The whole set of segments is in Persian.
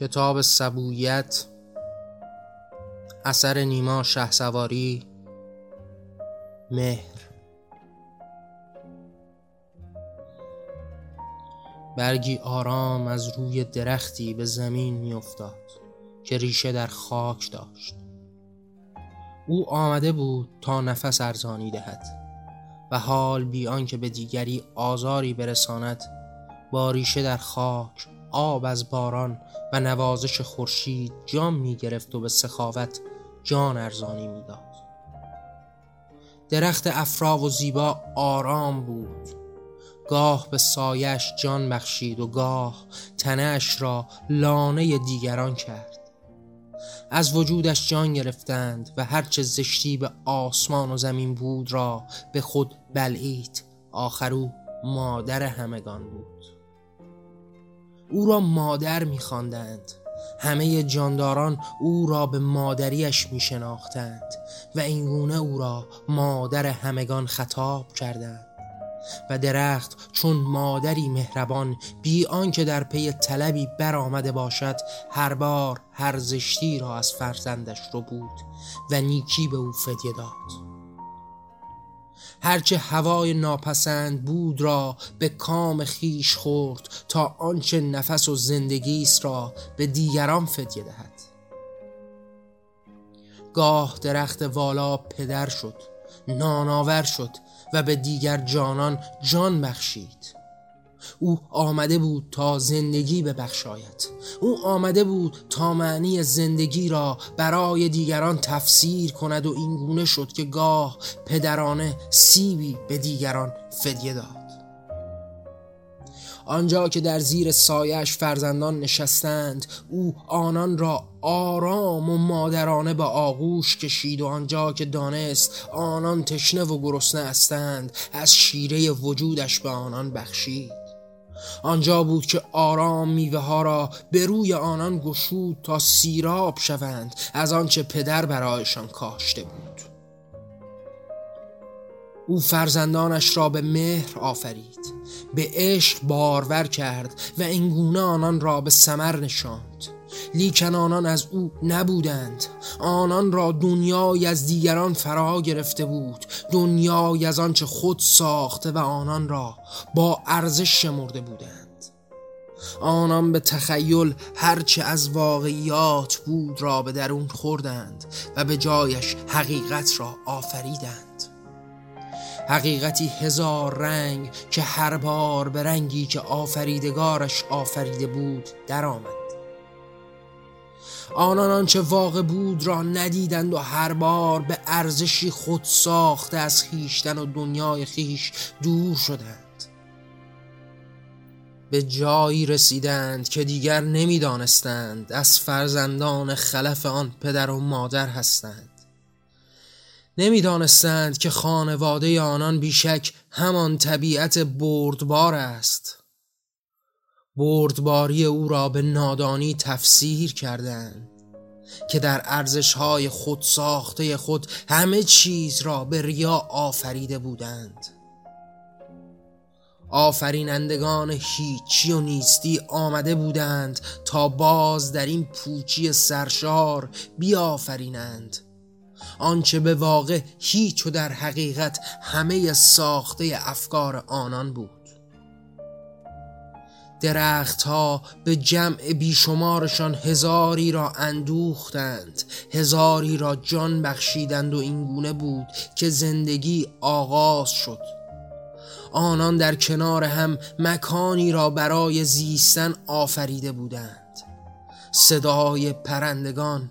کتاب سبویت اثر نیما شهسواری مهر. برگی آرام از روی درختی به زمین میافتاد که ریشه در خاک داشت. او آمده بود تا نفس ارزانی دهد و حال بیان که به دیگری آزاری برساند با ریشه در خاک آب از باران و نوازش خورشید جام می گرفت و به سخاوت جان ارزانی می‌داد. درخت افرا و زیبا آرام بود. گاه به سایش جان بخشید و گاه تنش را لانه دیگران کرد. از وجودش جان گرفتند و هرچه زشتی به آسمان و زمین بود را به خود بلعید. آخرو مادر همگان بود. او را مادر میخواندند. همه جانداران او را به مادریش می شناختند و اینگونه او را مادر همگان خطاب کردند. و درخت چون مادری مهربان بی آنکه در پی طلبی برآمده باشد هر بار هر زشتی را از فرزندش رو بود و نیکی به او فدیه داد. هرچه هوای ناپسند بود را به کام خیش خورد تا آنچه نفس و زندگی است را به دیگران فدیه دهد. گاه درخت والا پدر شد ناناور شد و به دیگر جانان جان بخشید. او آمده بود تا زندگی ببخشاید. او آمده بود تا معنی زندگی را برای دیگران تفسیر کند و این گونه شد که گاه پدرانه سیبی به دیگران فدیه داد. آنجا که در زیر سایش فرزندان نشستند او آنان را آرام و مادرانه به آغوش کشید و آنجا که دانست آنان تشنه و گرسنه هستند از شیره وجودش به آنان بخشید. آنجا بود که آرام میوه ها را به روی آنان گشود تا سیراب شوند از آنچه پدر برایشان کاشته بود. او فرزندانش را به مهر آفرید به عشق بارور کرد و اینگونه آنان را به سمر نشاند. لیکن آنان از او نبودند. آنان را دنیای از دیگران فرا گرفته بود. دنیای از آنچه خود ساخته و آنان را با ارزش شمرده بودند. آنان به تخیل هرچه از واقعیات بود را به درون خوردند و به جایش حقیقت را آفریدند. حقیقتی هزار رنگ که هر بار به رنگی که آفریدگارش آفریده بود درآمد. آنان آنچه واقع بود را ندیدند و هر بار به ارزشی خود ساخته از خیشتن و دنیای خیش دور شدند. به جایی رسیدند که دیگر نمی‌دانستند از فرزندان خلف آن پدر و مادر هستند. نمی‌دانستند که خانواده آنان بیشک همان طبیعت بردبار است. بردباری او را به نادانی تفسیر کردند که در ارزشهای خود ساخته خود همه چیز را به ریا آفریده بودند. آفرینندگان هیچی و نیستی آمده بودند تا باز در این پوچی سرشار بیافرینند. آنچه به واقع هیچ و در حقیقت همه ساخته افکار آنان بود. درختها به جمع بیشمارشان هزاری را اندوختند هزاری را جان بخشیدند و اینگونه بود که زندگی آغاز شد. آنان در کنار هم مکانی را برای زیستن آفریده بودند. صدای پرندگان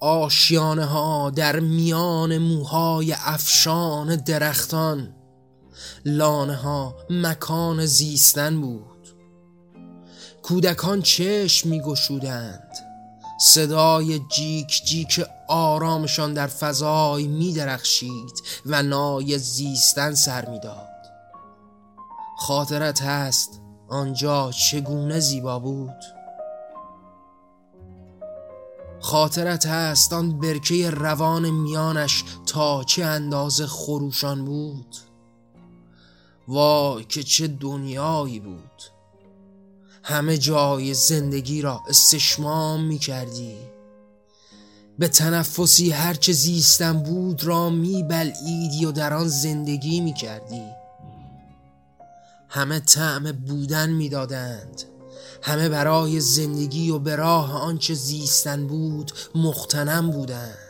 آشیانه ها در میان موهای افشان درختان لانه ها مکان زیستن بود. کودکان چشم می گشودند صدای جیک جیک آرامشان در فضای می درخشید و نای زیستن سر می داد خاطرت هست آنجا چگونه زیبا بود؟ خاطرت هست آن برکه روان میانش تا چه اندازه خروشان بود؟ وای که چه دنیایی بود. همه جای زندگی را استشمام می کردی به تنفسی هرچه زیستن بود را می بلعیدی و در آن زندگی می کردی همه طعم بودن می‌دادند. همه برای زندگی و به راه آنچه زیستن بود مختنم بودند.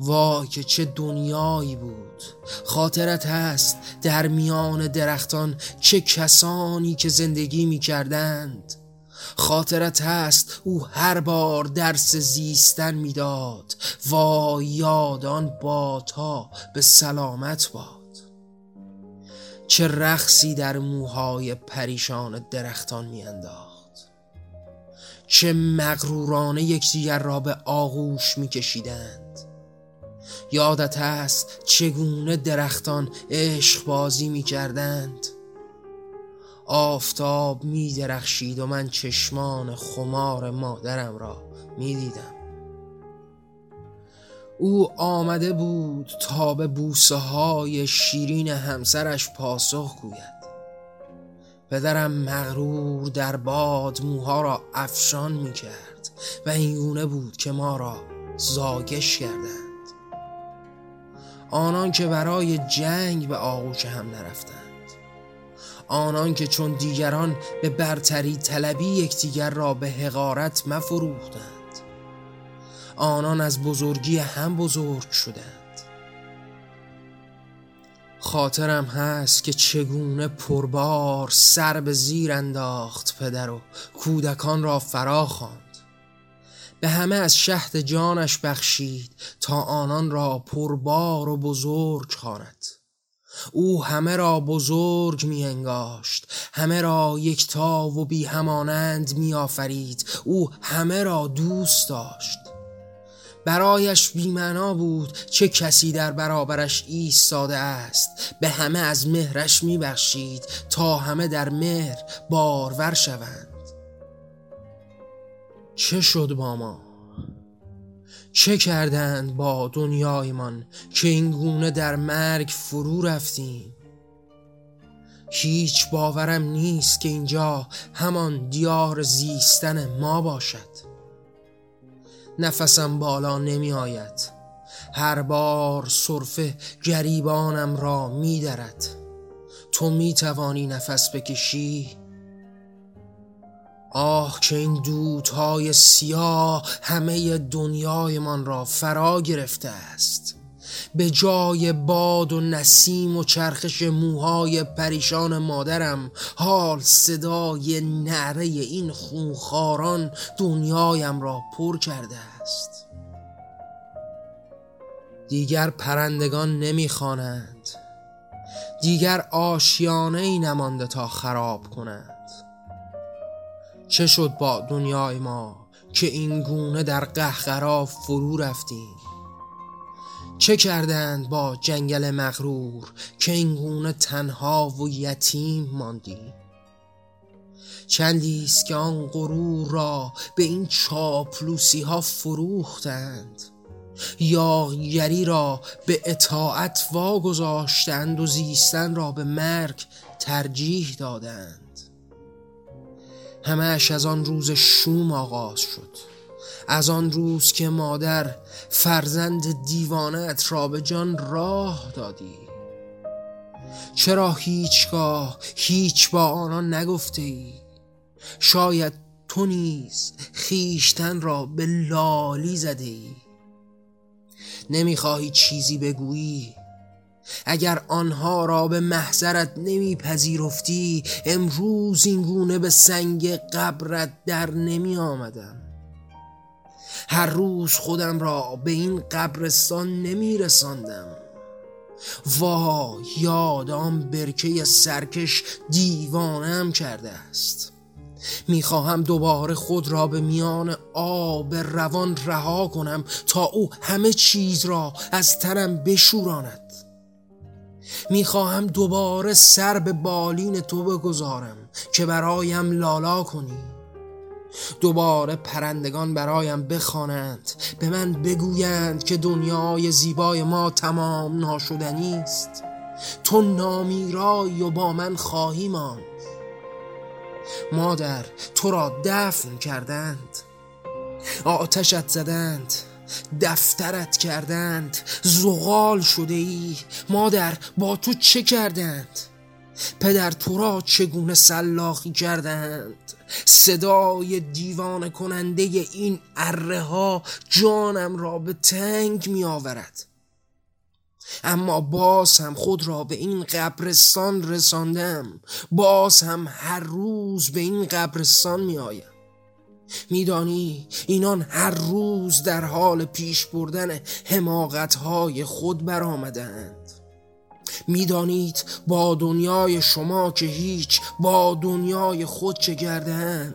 وای که چه دنیایی بود. خاطرت هست در میان درختان چه کسانی که زندگی می کردند خاطرت هست او هر بار درس زیستن می‌داد. وای یاد آن بادها به سلامت باد. چه رقصی در موهای پریشان درختان میانداخت. چه مغرورانه یکدیگر را به آغوش میکشیدند. یادت است چگونه درختان عشق بازی می‌کردند؟ آفتاب می درخشید و من چشمان خمار مادرم را می دیدم او آمده بود تا به بوسه های شیرین همسرش پاسخ گوید. پدرم مغرور در باد موها را افشان می کرد و اینگونه بود که ما را زاگش کردند. آنان که برای جنگ به آغوش هم نرفتند. آنان که چون دیگران به برتری طلبی یکدیگر را به حقارت مفروختند. آنان از بزرگی هم بزرگ شدند. خاطرم هست که چگونه پربار سر به زیر انداخت پدر و کودکان را فرا خواند به همه از شهد جانش بخشید تا آنان را پربار و بزرگ خواند. او همه را بزرگ می انگاشت همه را یکتا و بی همانند می آفرید او همه را دوست داشت. برایش بیمنا بود چه کسی در برابرش ایستاده است به همه از مهرش میبخشید تا همه در مهر بارور شوند. چه شد با ما؟ چه کردند با دنیایمان که اینگونه در مرگ فرو رفتیم؟ هیچ باورم نیست که اینجا همان دیار زیستن ما باشد. نفسم بالا نمی آید. هر بار صرفه گریبانم را می درد. تو می توانی نفس بکشی آه که این دودهای سیاه همه دنیایمان را فرا گرفته است. به جای باد و نسیم و چرخش موهای پریشان مادرم حال صدای نعره این خونخاران دنیایم را پر کرده است. دیگر پرندگان نمی‌خوانند. دیگر آشیانه ای نمانده تا خراب کنند. چه شد با دنیای ما که این گونه در قهقرا فرو رفتیم؟ چه کردند با جنگل مغرور که اینگونه تنها و یتیم ماندی چندی است که آن غرور را به این چاپلوسی ها فروختند؟ یاری را به اطاعت واگذاشتند و زیستن را به مرگ ترجیح دادند. همهش از آن روز شوم آغاز شد. از آن روز که مادر فرزند دیوانت را به جان راه دادی. چرا هیچگاه هیچ با آنان نگفته ای؟ شاید تو نیز خیشتن را به لالی زده ای. نمی‌خواهی چیزی بگویی اگر آنها را به محضرت نمیپذیرفتی امروز اینگونه به سنگ قبرت در نمی آمدم هر روز خودم را به این قبرستان نمی رساندم وا یادم برکه سرکش دیوانم کرده است. می‌خواهم دوباره خود را به میان آب روان رها کنم تا او همه چیز را از تنم بشوراند. می‌خواهم دوباره سر به بالین تو بگذارم که برایم لالا کنی. دوباره پرندگان برایم بخوانند به من بگویند که دنیای زیبای ما تمام ناشدنی است. تو نامیرایی و با من خواهی ماند. مادر تو را دفن کردند. آتشت زدند. دفترت کردند. زغال شده ای. مادر با تو چه کردند؟ پدر تو را چگونه سلاخی کردند؟ صدای دیوانه کننده این اره ها جانم را به تنگ می آورد. اما باز هم خود را به این قبرستان رساندم. باز هم هر روز به این قبرستان می آیم میدانی؟ اینان هر روز در حال پیش بردن حماقت های خود برآمدند. می‌دانید با دنیای شما که هیچ با دنیای خود چه گردند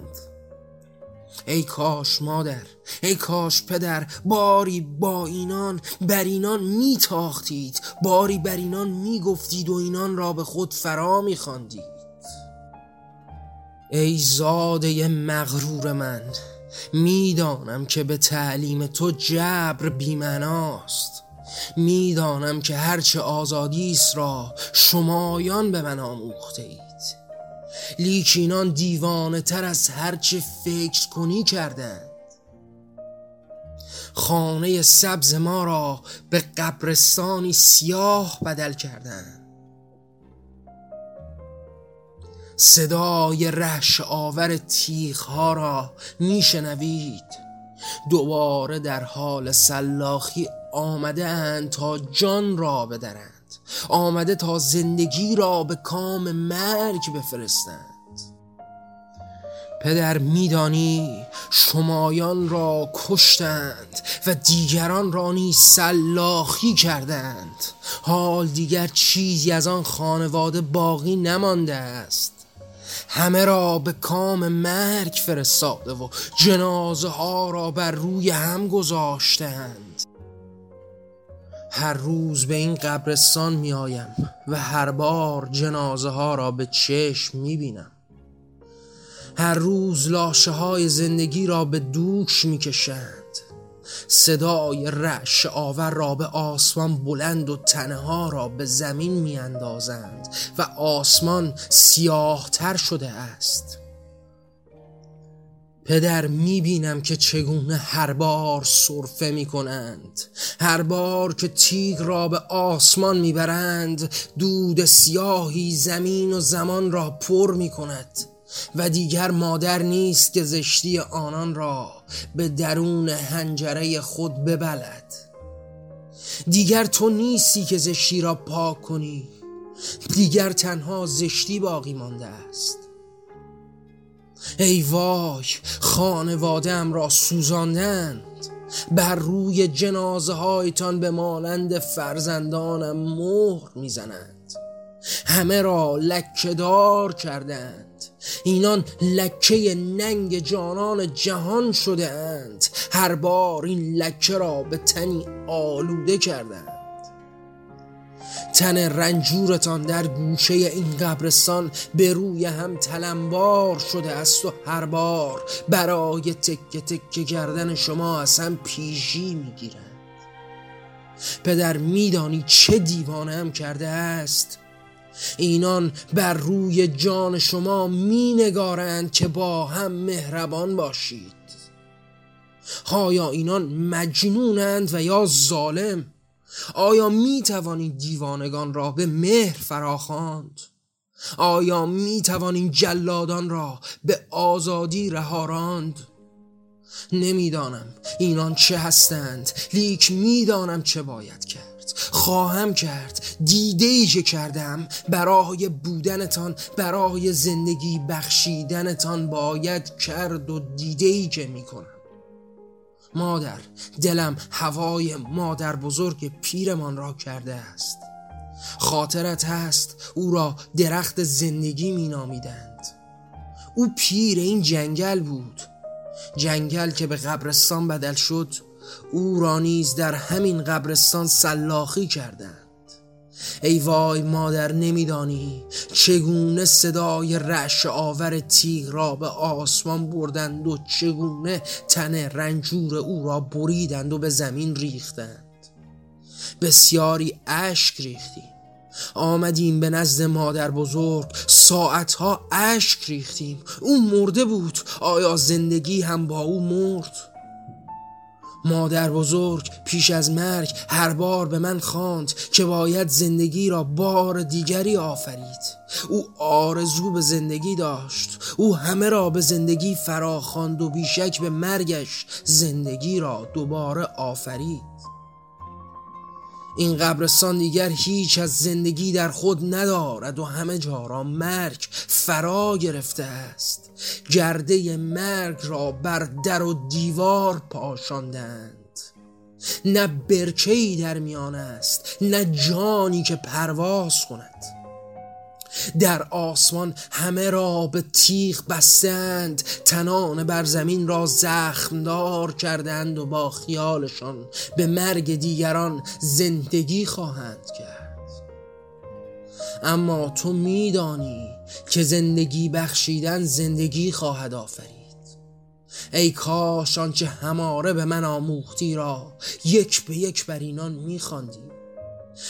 ای کاش مادر ای کاش پدر باری با اینان بر اینان میتاختید باری بر اینان می‌گفتید و اینان را به خود فرا میخواندید. ای زاده مغرور من می‌دانم که به تعلیم تو جبر بیمناست می‌دانم که هرچه آزادیست را شمایان به من آموخته اید لیکینان دیوانه تر از هرچه فکر کنی کردند. خانه سبز ما را به قبرستانی سیاه بدل کردند. صدای رهش آور تیغ ها را میشنوید. دوباره در حال سلاخی آمده اند تا جان را بدرند. آمده تا زندگی را به کام مرگ بفرستند. پدر میدانی شمایان را کشتند و دیگران را نیز سلاخی کردند. حال دیگر چیزی از آن خانواده باقی نمانده است. همه را به کام مرگ فرستاده و جنازه ها را بر روی هم گذاشتند هر روز به این قبرستان می آیم و هر بار جنازه ها را به چشم می بینم هر روز لاشه های زندگی را به دوش می کشند صدای رش آور را به آسمان بلند و تنه را به زمین می اندازند و آسمان سیاه تر شده است. پدر می بینم که چگونه هر بار صرفه می کنند هر بار که تیغ را به آسمان می برند دود سیاهی زمین و زمان را پر می کند و دیگر مادر نیست که زشتی آنان را به درون هنجره خود ببلد. دیگر تو نیستی که زشتی را پاک کنی دیگر تنها زشتی باقی مانده است. ای وای خانوادم را سوزاندند بر روی جنازه هایتان به مانند فرزندانم مهر می‌زنند. همه را لکهدار کردند. اینان لکه ننگ جانان جهان شده اند هر بار این لکه را به تنی آلوده کردند تن رنجورتان در گوشه این قبرستان به روی هم تلمبار شده است و هر بار برای تکه تکه کردن شما از هم پیشی می‌گیرند پدر میدانی چه دیوانه هم کرده است. اینان بر روی جان شما می نگارند که با هم مهربان باشید. آیا اینان مجنونند و یا ظالم؟ آیا می توانید دیوانگان را به مهر فراخواند؟ آیا می توانید جلادان را به آزادی رهاراند؟ نمی‌دانم اینان چه هستند لیک می‌دانم چه باید کرد. خواهم کرد. دیده ای که کردم برای بودنتان برای زندگی بخشیدنتان باید کرد و دیده ای که می‌کنم مادر دلم هوای مادر بزرگ پیرمان را کرده است. خاطرت هست او را درخت زندگی می نامیدند. او پیر این جنگل بود. جنگل که به قبرستان بدل شد او را نیز در همین قبرستان سلاخی کردند. ای وای مادر نمیدانی چگونه صدای رش آور تیغ را به آسمان بردند و چگونه تن رنجور او را بریدند و به زمین ریختند. بسیاری اشک ریختیم. آمدیم به نزد مادر بزرگ ساعتها اشک ریختیم. او مرده بود آیا زندگی هم با او مرد؟ مادر بزرگ پیش از مرگ هر بار به من خواند که باید زندگی را بار دیگری آفرید. او آرزو به زندگی داشت. او همه را به زندگی فراخواند و بیشک به مرگش زندگی را دوباره آفرید. این قبرستان دیگر هیچ از زندگی در خود ندارد و همه جا را مرگ فرا گرفته است. گرده مرگ را بر در و دیوار پاشاندند. نه برکهی در میان است نه جانی که پرواز کند. در آسمان همه را به تیغ بستند. تنان بر زمین را زخمدار کردند و با خیالشان به مرگ دیگران زندگی خواهند کرد. اما تو میدانی که زندگی بخشیدن زندگی خواهد آفرید. ای کاش آنچه هماره به من آموختی را یک به یک بر اینان میخواندی.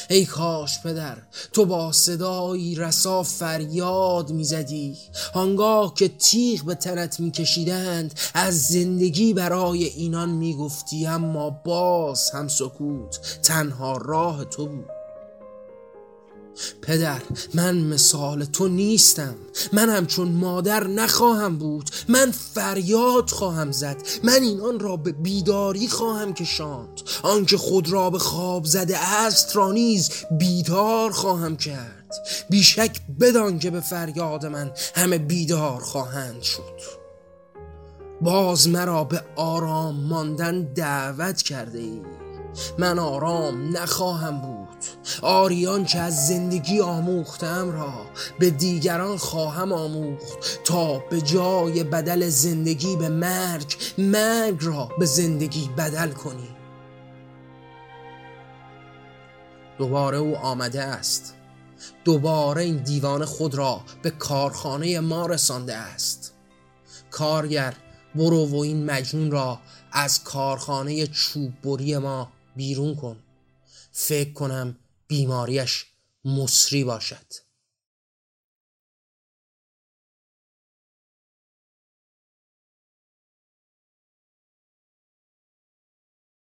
ای کاش پدر تو با صدایی رسا فریاد می‌زدی. آنگاه که تیغ به تنت میکشیدند از زندگی برای اینان می‌گفتی اما باز هم سکوت تنها راه تو بود. پدر من مثال تو نیستم. من همچون مادر نخواهم بود. من فریاد خواهم زد. من اینان را به بیداری خواهم کشاند. آنکه خود را به خواب زده است را نیز بیدار خواهم کرد. بیشک بدان که به فریاد من همه بیدار خواهند شد. باز مرا به آرام ماندن دعوت کرده ای. من آرام نخواهم بود. آریان که از زندگی آموختم را به دیگران خواهم آموخت تا به جای بدل زندگی به مرگ مرگ را به زندگی بدل کنی. دوباره او آمده است. دوباره این دیوان خود را به کارخانه ما رسانده است. کارگر برو و این مجنون را از کارخانه چوب بری ما بیرون کن. فکر کنم بیماریش مصری باشد.